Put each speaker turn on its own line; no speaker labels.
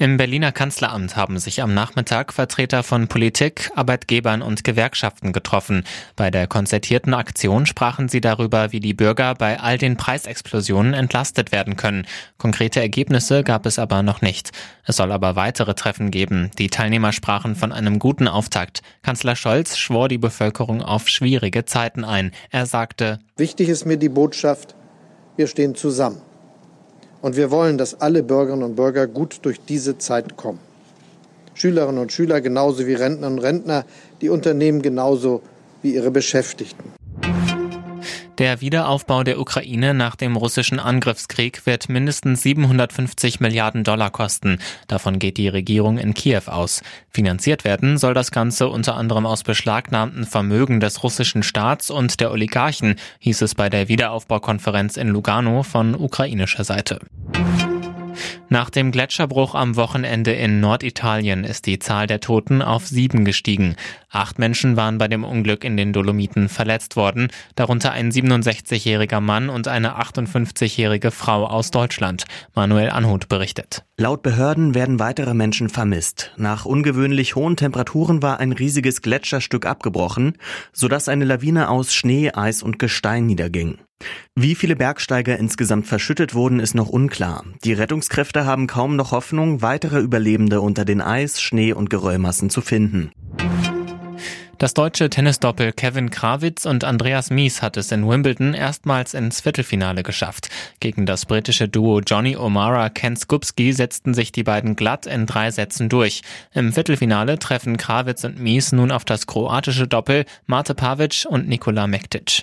Im Berliner Kanzleramt haben sich am Nachmittag Vertreter von Politik, Arbeitgebern und Gewerkschaften getroffen. Bei der konzertierten Aktion sprachen sie darüber, wie die Bürger bei all den Preisexplosionen entlastet werden können. Konkrete Ergebnisse gab es aber noch nicht. Es soll aber weitere Treffen geben. Die Teilnehmer sprachen von einem guten Auftakt. Kanzler Scholz schwor die Bevölkerung auf schwierige Zeiten ein. Er sagte,
Wichtig ist mir die Botschaft, wir stehen zusammen. Und wir wollen, dass alle Bürgerinnen und Bürger gut durch diese Zeit kommen. Schülerinnen und Schüler genauso wie Rentnerinnen und Rentner, die Unternehmen genauso wie ihre Beschäftigten.
Der Wiederaufbau der Ukraine nach dem russischen Angriffskrieg wird mindestens 750 Milliarden Dollar kosten. Davon geht die Regierung in Kiew aus. Finanziert werden soll das Ganze unter anderem aus beschlagnahmten Vermögen des russischen Staats und der Oligarchen, hieß es bei der Wiederaufbaukonferenz in Lugano von ukrainischer Seite. Nach dem Gletscherbruch am Wochenende in Norditalien ist die Zahl der Toten auf sieben gestiegen. Acht Menschen waren bei dem Unglück in den Dolomiten verletzt worden, darunter ein 67-jähriger Mann und eine 58-jährige Frau aus Deutschland. Manuel Anhut berichtet.
Laut Behörden werden weitere Menschen vermisst. Nach ungewöhnlich hohen Temperaturen war ein riesiges Gletscherstück abgebrochen, sodass eine Lawine aus Schnee, Eis und Gestein niederging. Wie viele Bergsteiger insgesamt verschüttet wurden, ist noch unklar. Die Rettungskräfte haben kaum noch Hoffnung, weitere Überlebende unter den Eis, Schnee und Geröllmassen zu finden.
Das deutsche Tennisdoppel Kevin Krawitz und Andreas Mies hat es in Wimbledon erstmals ins Viertelfinale geschafft. Gegen das britische Duo Johnny O'Mara Ken Skupski setzten sich die beiden glatt in drei Sätzen durch. Im Viertelfinale treffen Krawitz und Mies nun auf das kroatische Doppel Mate Pavic und Nikola Mektic.